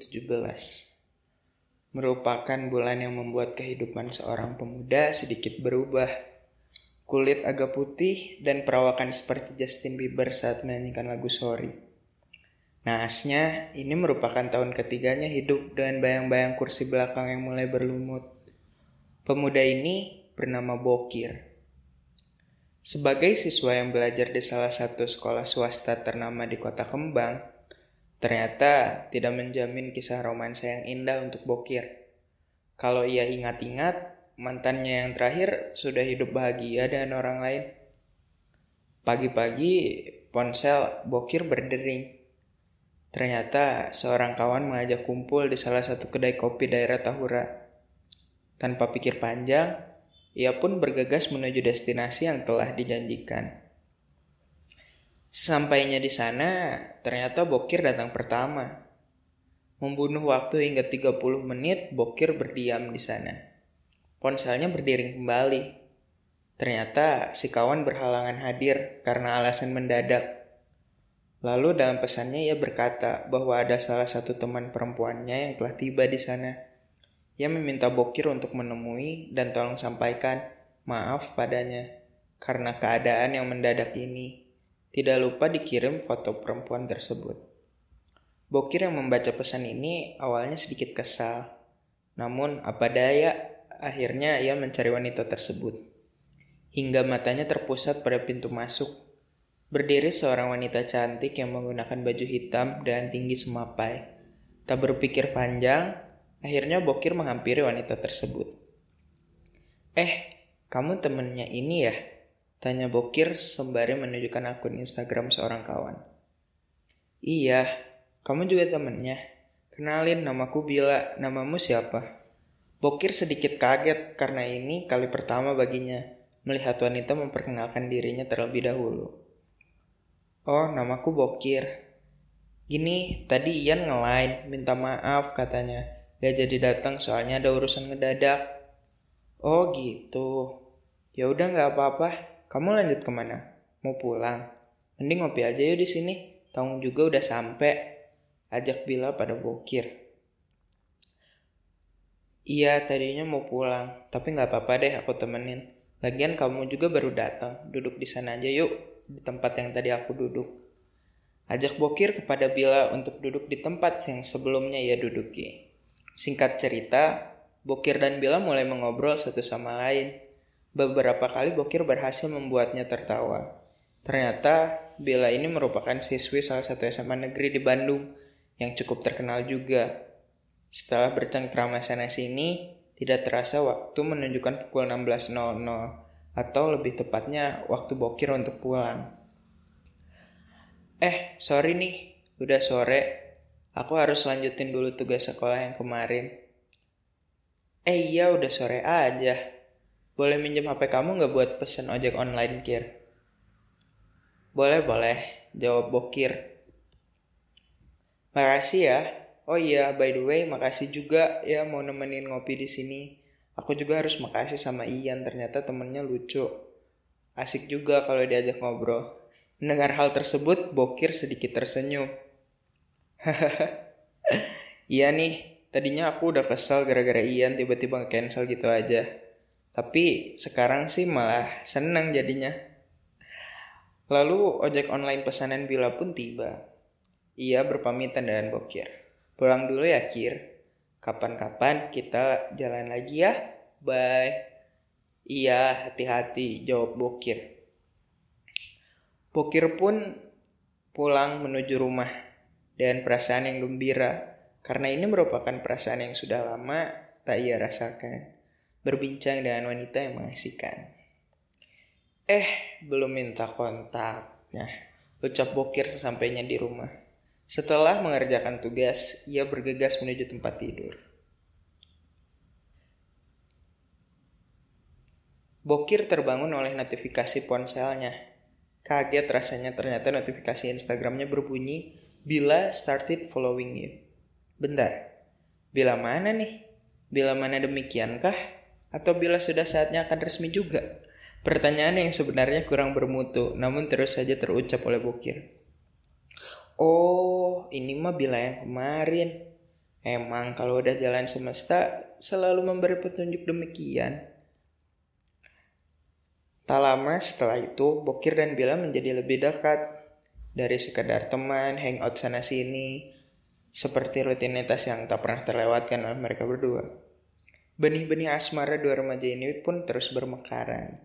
2017 merupakan bulan yang membuat kehidupan seorang pemuda sedikit berubah. Kulit agak putih dan perawakan seperti Justin Bieber saat menyanyikan lagu Sorry. Naasnya, ini merupakan tahun ketiganya hidup dengan bayang-bayang kursi belakang yang mulai berlumut. Pemuda ini bernama Bokir. Sebagai siswa yang belajar di salah satu sekolah swasta ternama di kota Kembang, Ternyata tidak menjamin kisah romansa yang indah untuk Bokir. Kalau ia ingat-ingat, mantannya yang terakhir sudah hidup bahagia dengan orang lain. Pagi-pagi, ponsel Bokir berdering. Ternyata seorang kawan mengajak kumpul di salah satu kedai kopi daerah Tahura. Tanpa pikir panjang, ia pun bergegas menuju destinasi yang telah dijanjikan. Sesampainya di sana, ternyata Bokir datang pertama. Membunuh waktu hingga 30 menit, Bokir berdiam di sana. Ponselnya berdiri kembali. Ternyata si kawan berhalangan hadir karena alasan mendadak. Lalu dalam pesannya ia berkata bahwa ada salah satu teman perempuannya yang telah tiba di sana. Ia meminta Bokir untuk menemui dan tolong sampaikan maaf padanya karena keadaan yang mendadak ini. Tidak lupa dikirim foto perempuan tersebut. Bokir yang membaca pesan ini awalnya sedikit kesal. Namun apa daya, akhirnya ia mencari wanita tersebut. Hingga matanya terpusat pada pintu masuk. Berdiri seorang wanita cantik yang menggunakan baju hitam dan tinggi semapai. Tak berpikir panjang, akhirnya Bokir menghampiri wanita tersebut. Eh, kamu temennya ini ya? Tanya Bokir sembari menunjukkan akun Instagram seorang kawan. Iya, kamu juga temennya. Kenalin, namaku Bila. Namamu siapa? Bokir sedikit kaget karena ini kali pertama baginya melihat wanita memperkenalkan dirinya terlebih dahulu. Oh, namaku Bokir. Gini, tadi Ian ngelain, minta maaf katanya. Gak jadi datang soalnya ada urusan ngedadak. Oh gitu. Ya udah nggak apa-apa. Kamu lanjut ke mana? Mau pulang? Mending ngopi aja yuk di sini. Tahu juga udah sampai. Ajak Bila pada bokir. Iya, tadinya mau pulang, tapi nggak apa-apa deh aku temenin. Lagian kamu juga baru datang, duduk di sana aja yuk, di tempat yang tadi aku duduk. Ajak Bokir kepada Bila untuk duduk di tempat yang sebelumnya ia duduki. Singkat cerita, Bokir dan Bila mulai mengobrol satu sama lain. Beberapa kali Bokir berhasil membuatnya tertawa. Ternyata Bella ini merupakan siswi salah satu SMA negeri di Bandung yang cukup terkenal juga. Setelah bercengkrama sana sini, tidak terasa waktu menunjukkan pukul 16.00 atau lebih tepatnya waktu Bokir untuk pulang. Eh, sorry nih, udah sore. Aku harus lanjutin dulu tugas sekolah yang kemarin. Eh iya udah sore aja. Boleh minjem HP kamu nggak buat pesen ojek online, Kir? Boleh, boleh. Jawab Bokir. Makasih ya. Oh iya, by the way, makasih juga ya mau nemenin ngopi di sini. Aku juga harus makasih sama Ian, ternyata temennya lucu. Asik juga kalau diajak ngobrol. Mendengar hal tersebut, Bokir sedikit tersenyum. iya nih, tadinya aku udah kesal gara-gara Ian tiba-tiba cancel gitu aja. Tapi sekarang sih malah senang jadinya. Lalu ojek online pesanan Bila pun tiba. Ia berpamitan dengan Bokir. Pulang dulu ya Kir. Kapan-kapan kita jalan lagi ya. Bye. Iya, hati-hati, jawab Bokir. Bokir pun pulang menuju rumah dengan perasaan yang gembira karena ini merupakan perasaan yang sudah lama tak ia rasakan berbincang dengan wanita yang mengasihkan. Eh, belum minta kontaknya. Ucap Bokir sesampainya di rumah. Setelah mengerjakan tugas, ia bergegas menuju tempat tidur. Bokir terbangun oleh notifikasi ponselnya. Kaget rasanya ternyata notifikasi Instagramnya berbunyi, Bila started following you. Bentar, bila mana nih? Bila mana demikiankah? Atau bila sudah saatnya akan resmi juga? Pertanyaan yang sebenarnya kurang bermutu, namun terus saja terucap oleh Bokir. Oh, ini mah bila yang kemarin. Emang kalau udah jalan semesta selalu memberi petunjuk demikian. Tak lama setelah itu, Bokir dan Bila menjadi lebih dekat. Dari sekedar teman, hangout sana sini, seperti rutinitas yang tak pernah terlewatkan oleh mereka berdua. Benih-benih asmara dua remaja ini pun terus bermekaran.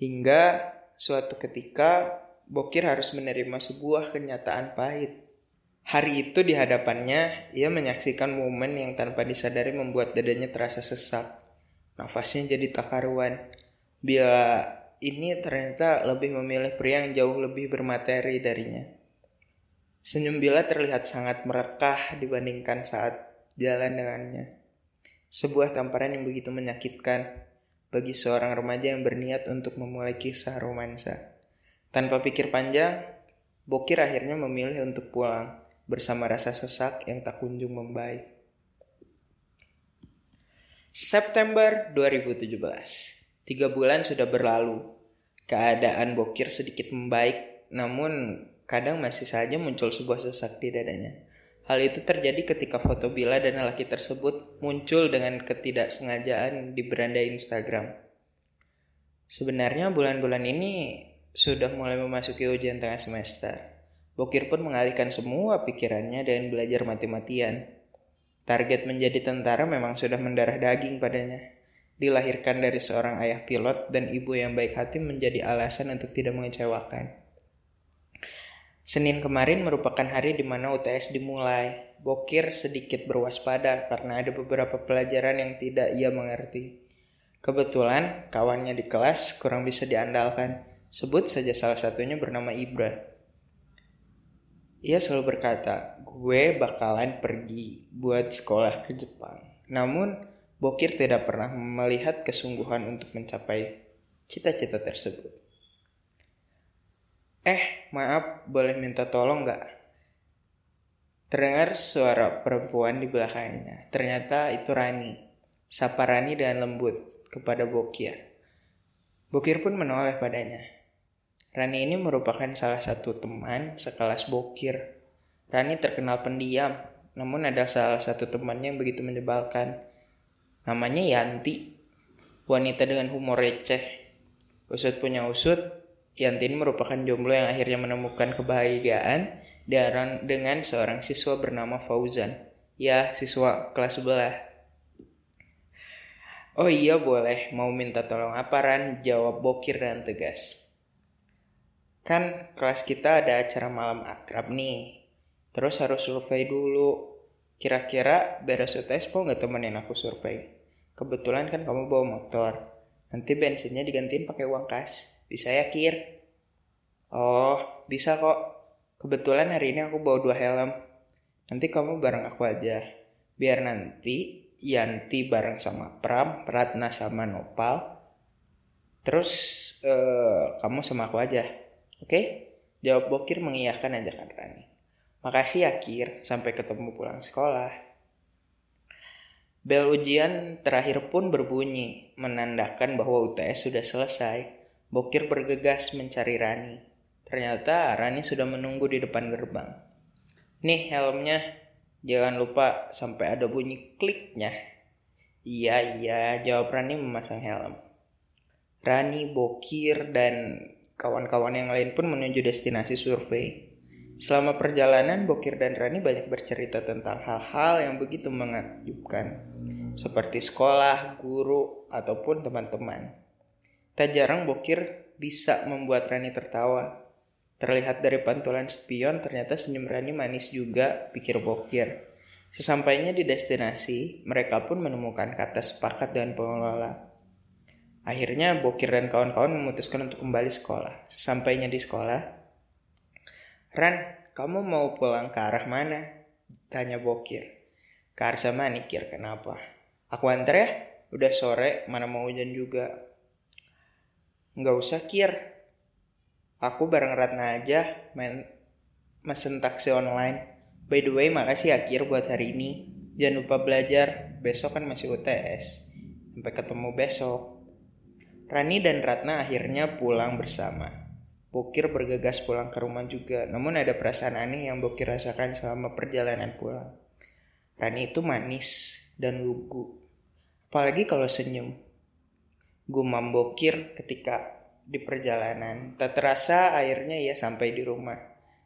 Hingga suatu ketika, Bokir harus menerima sebuah kenyataan pahit. Hari itu di hadapannya, ia menyaksikan momen yang tanpa disadari membuat dadanya terasa sesak. Nafasnya jadi tak karuan. Bila ini ternyata lebih memilih pria yang jauh lebih bermateri darinya. Senyum Bila terlihat sangat merekah dibandingkan saat jalan dengannya. Sebuah tamparan yang begitu menyakitkan bagi seorang remaja yang berniat untuk memulai kisah romansa. Tanpa pikir panjang, Bokir akhirnya memilih untuk pulang bersama rasa sesak yang tak kunjung membaik. September 2017. Tiga bulan sudah berlalu. Keadaan Bokir sedikit membaik, namun kadang masih saja muncul sebuah sesak di dadanya. Hal itu terjadi ketika foto Bila dan lelaki tersebut muncul dengan ketidaksengajaan di beranda Instagram. Sebenarnya bulan-bulan ini sudah mulai memasuki ujian tengah semester. Bokir pun mengalihkan semua pikirannya dengan belajar mati-matian. Target menjadi tentara memang sudah mendarah daging padanya. Dilahirkan dari seorang ayah pilot dan ibu yang baik hati menjadi alasan untuk tidak mengecewakan. Senin kemarin merupakan hari di mana UTS dimulai. Bokir sedikit berwaspada karena ada beberapa pelajaran yang tidak ia mengerti. Kebetulan kawannya di kelas kurang bisa diandalkan. Sebut saja salah satunya bernama Ibra. Ia selalu berkata, gue bakalan pergi buat sekolah ke Jepang. Namun, Bokir tidak pernah melihat kesungguhan untuk mencapai cita-cita tersebut. Eh, maaf, boleh minta tolong gak? Terdengar suara perempuan di belakangnya. Ternyata itu Rani. Sapa Rani dengan lembut kepada Bokir. Bokir pun menoleh padanya. Rani ini merupakan salah satu teman sekelas Bokir. Rani terkenal pendiam, namun ada salah satu temannya yang begitu menyebalkan. Namanya Yanti, wanita dengan humor receh. Usut punya usut, Yanti ini merupakan jomblo yang akhirnya menemukan kebahagiaan dengan seorang siswa bernama Fauzan. Ya, siswa kelas sebelah. Oh iya boleh, mau minta tolong apa Ran? Jawab Bokir dan tegas. Kan kelas kita ada acara malam akrab nih. Terus harus survei dulu. Kira-kira beres UTS mau nggak temenin aku survei? Kebetulan kan kamu bawa motor. Nanti bensinnya digantiin pakai uang kas. Bisa ya, Kir? Oh, bisa kok. Kebetulan hari ini aku bawa dua helm. Nanti kamu bareng aku aja. Biar nanti Yanti bareng sama Pram, Ratna sama Nopal. Terus uh, kamu sama aku aja. Oke? Jawab Bokir mengiyakan ajakan Rani. Makasih ya Kir, sampai ketemu pulang sekolah. Bel ujian terakhir pun berbunyi, menandakan bahwa UTS sudah selesai. Bokir bergegas mencari Rani. Ternyata Rani sudah menunggu di depan gerbang. Nih helmnya, jangan lupa sampai ada bunyi kliknya. Iya, iya, jawab Rani memasang helm. Rani, Bokir, dan Kawan-kawan yang lain pun menuju destinasi survei. Selama perjalanan, Bokir dan Rani banyak bercerita tentang hal-hal yang begitu mengejutkan, seperti sekolah, guru, ataupun teman-teman. Tak jarang Bokir bisa membuat Rani tertawa. Terlihat dari pantulan spion, ternyata senyum Rani manis juga, pikir Bokir. Sesampainya di destinasi, mereka pun menemukan kata sepakat dengan pengelola. Akhirnya Bokir dan kawan-kawan memutuskan untuk kembali sekolah. Sesampainya di sekolah, Ran, kamu mau pulang ke arah mana? Tanya Bokir. Ke arah sama nih, Kir, kenapa? Aku antar ya? Udah sore, mana mau hujan juga. Nggak usah, Kir. Aku bareng Ratna aja, main mesen taksi online. By the way, makasih ya Kir buat hari ini. Jangan lupa belajar, besok kan masih UTS. Sampai ketemu besok. Rani dan Ratna akhirnya pulang bersama. Bokir bergegas pulang ke rumah juga, namun ada perasaan aneh yang Bokir rasakan selama perjalanan pulang. Rani itu manis dan lugu. Apalagi kalau senyum. Gumam bokir ketika di perjalanan. Tak terasa akhirnya ia sampai di rumah.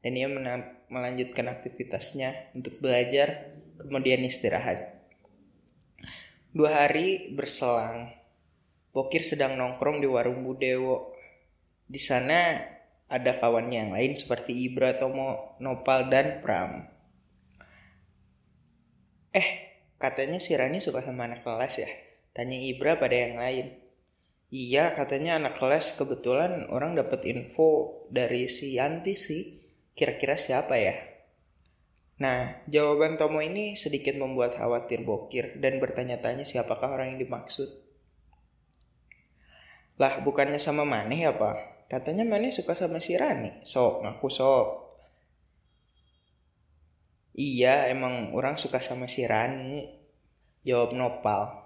Dan ia melanjutkan aktivitasnya untuk belajar, kemudian istirahat. Dua hari berselang, Bokir sedang nongkrong di warung Budewo. Di sana ada kawannya yang lain seperti Ibra, Tomo, Nopal, dan Pram. Eh, katanya si Rani suka sama anak kelas ya? Tanya Ibra pada yang lain. Iya, katanya anak kelas kebetulan orang dapat info dari si Yanti sih. Kira-kira siapa ya? Nah, jawaban Tomo ini sedikit membuat khawatir Bokir dan bertanya-tanya siapakah orang yang dimaksud. Lah, bukannya sama Maneh ya, Pak? Katanya Maneh suka sama si Rani. Sok, ngaku sok. Iya, emang orang suka sama si Rani. Jawab Nopal.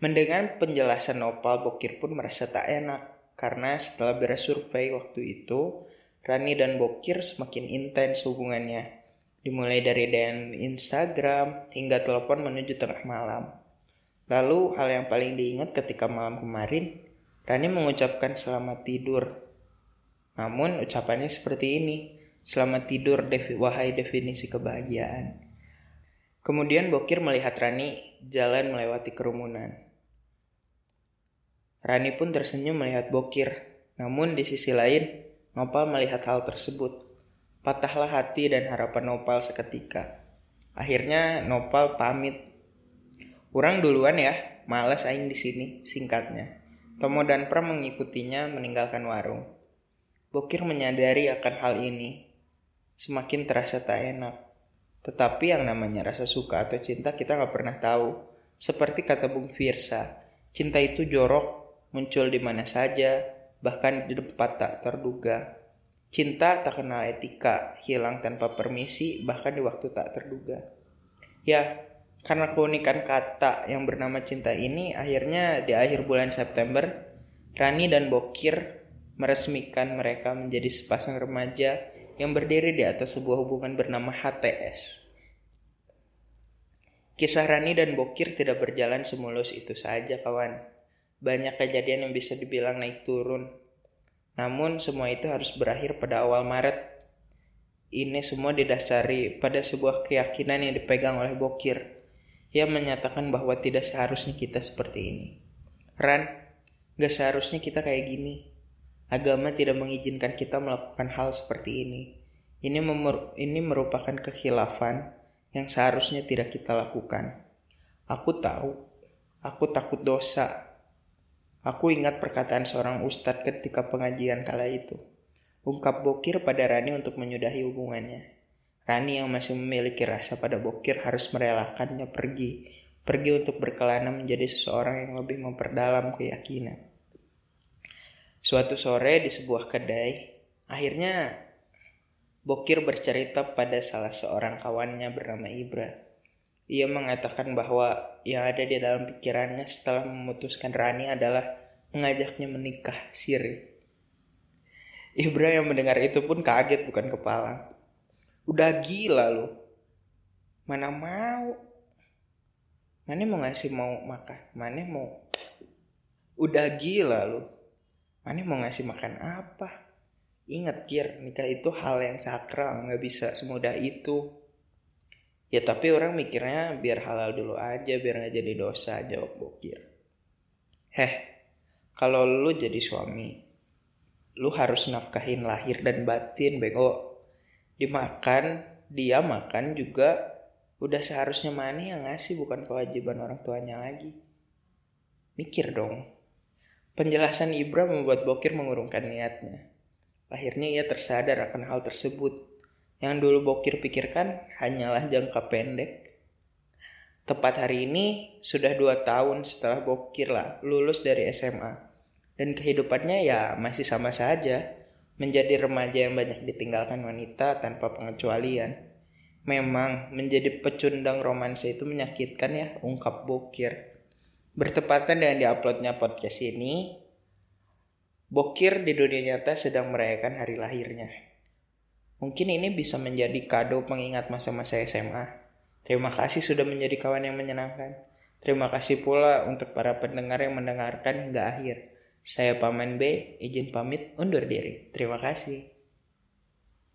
Mendengar penjelasan Nopal, Bokir pun merasa tak enak. Karena setelah beres survei waktu itu, Rani dan Bokir semakin intens hubungannya. Dimulai dari DM Instagram hingga telepon menuju tengah malam. Lalu hal yang paling diingat ketika malam kemarin, Rani mengucapkan selamat tidur. Namun ucapannya seperti ini, Selamat tidur, devi, wahai definisi kebahagiaan. Kemudian Bokir melihat Rani jalan melewati kerumunan. Rani pun tersenyum melihat Bokir, namun di sisi lain, Nopal melihat hal tersebut. Patahlah hati dan harapan Nopal seketika. Akhirnya Nopal pamit. Kurang duluan ya, malas aing di sini, singkatnya. Tomo dan Pram mengikutinya meninggalkan warung. Bokir menyadari akan hal ini, semakin terasa tak enak. Tetapi yang namanya rasa suka atau cinta kita nggak pernah tahu. Seperti kata Bung Firsa, cinta itu jorok, muncul di mana saja, bahkan di tempat tak terduga. Cinta tak kenal etika, hilang tanpa permisi, bahkan di waktu tak terduga. Ya, karena keunikan kata yang bernama cinta ini, akhirnya di akhir bulan September, Rani dan Bokir meresmikan mereka menjadi sepasang remaja yang berdiri di atas sebuah hubungan bernama HTS. Kisah Rani dan Bokir tidak berjalan semulus itu saja, kawan. Banyak kejadian yang bisa dibilang naik turun. Namun semua itu harus berakhir pada awal Maret. Ini semua didasari pada sebuah keyakinan yang dipegang oleh Bokir. Ia menyatakan bahwa tidak seharusnya kita seperti ini. Ran, gak seharusnya kita kayak gini. Agama tidak mengizinkan kita melakukan hal seperti ini. Ini, ini merupakan kekhilafan yang seharusnya tidak kita lakukan. Aku tahu, aku takut dosa. Aku ingat perkataan seorang ustadz ketika pengajian kala itu. Ungkap Bokir pada Rani untuk menyudahi hubungannya. Rani yang masih memiliki rasa pada Bokir harus merelakannya pergi. Pergi untuk berkelana menjadi seseorang yang lebih memperdalam keyakinan. Suatu sore di sebuah kedai, akhirnya Bokir bercerita pada salah seorang kawannya bernama Ibra. Ia mengatakan bahwa yang ada di dalam pikirannya setelah memutuskan Rani adalah mengajaknya menikah siri. Ibra yang mendengar itu pun kaget bukan kepala. Udah gila lu. Mana mau. Mana mau ngasih mau makan. Mana mau. Udah gila lu Mana mau ngasih makan apa? Ingat Kir, nikah itu hal yang sakral, nggak bisa semudah itu. Ya tapi orang mikirnya biar halal dulu aja, biar nggak jadi dosa, jawab Bokir. Heh, kalau lu jadi suami, lu harus nafkahin lahir dan batin, bego. Dimakan, dia makan juga udah seharusnya mana yang ngasih bukan kewajiban orang tuanya lagi. Mikir dong. Penjelasan Ibra membuat Bokir mengurungkan niatnya. Akhirnya ia tersadar akan hal tersebut. Yang dulu Bokir pikirkan hanyalah jangka pendek. Tepat hari ini sudah dua tahun setelah Bokir lah lulus dari SMA. Dan kehidupannya ya masih sama saja. Menjadi remaja yang banyak ditinggalkan wanita tanpa pengecualian. Memang menjadi pecundang romansa itu menyakitkan ya, ungkap Bokir. Bertepatan dengan diuploadnya podcast ini, Bokir di dunia nyata sedang merayakan hari lahirnya. Mungkin ini bisa menjadi kado pengingat masa-masa SMA. Terima kasih sudah menjadi kawan yang menyenangkan. Terima kasih pula untuk para pendengar yang mendengarkan hingga akhir. Saya Paman B, izin pamit undur diri. Terima kasih.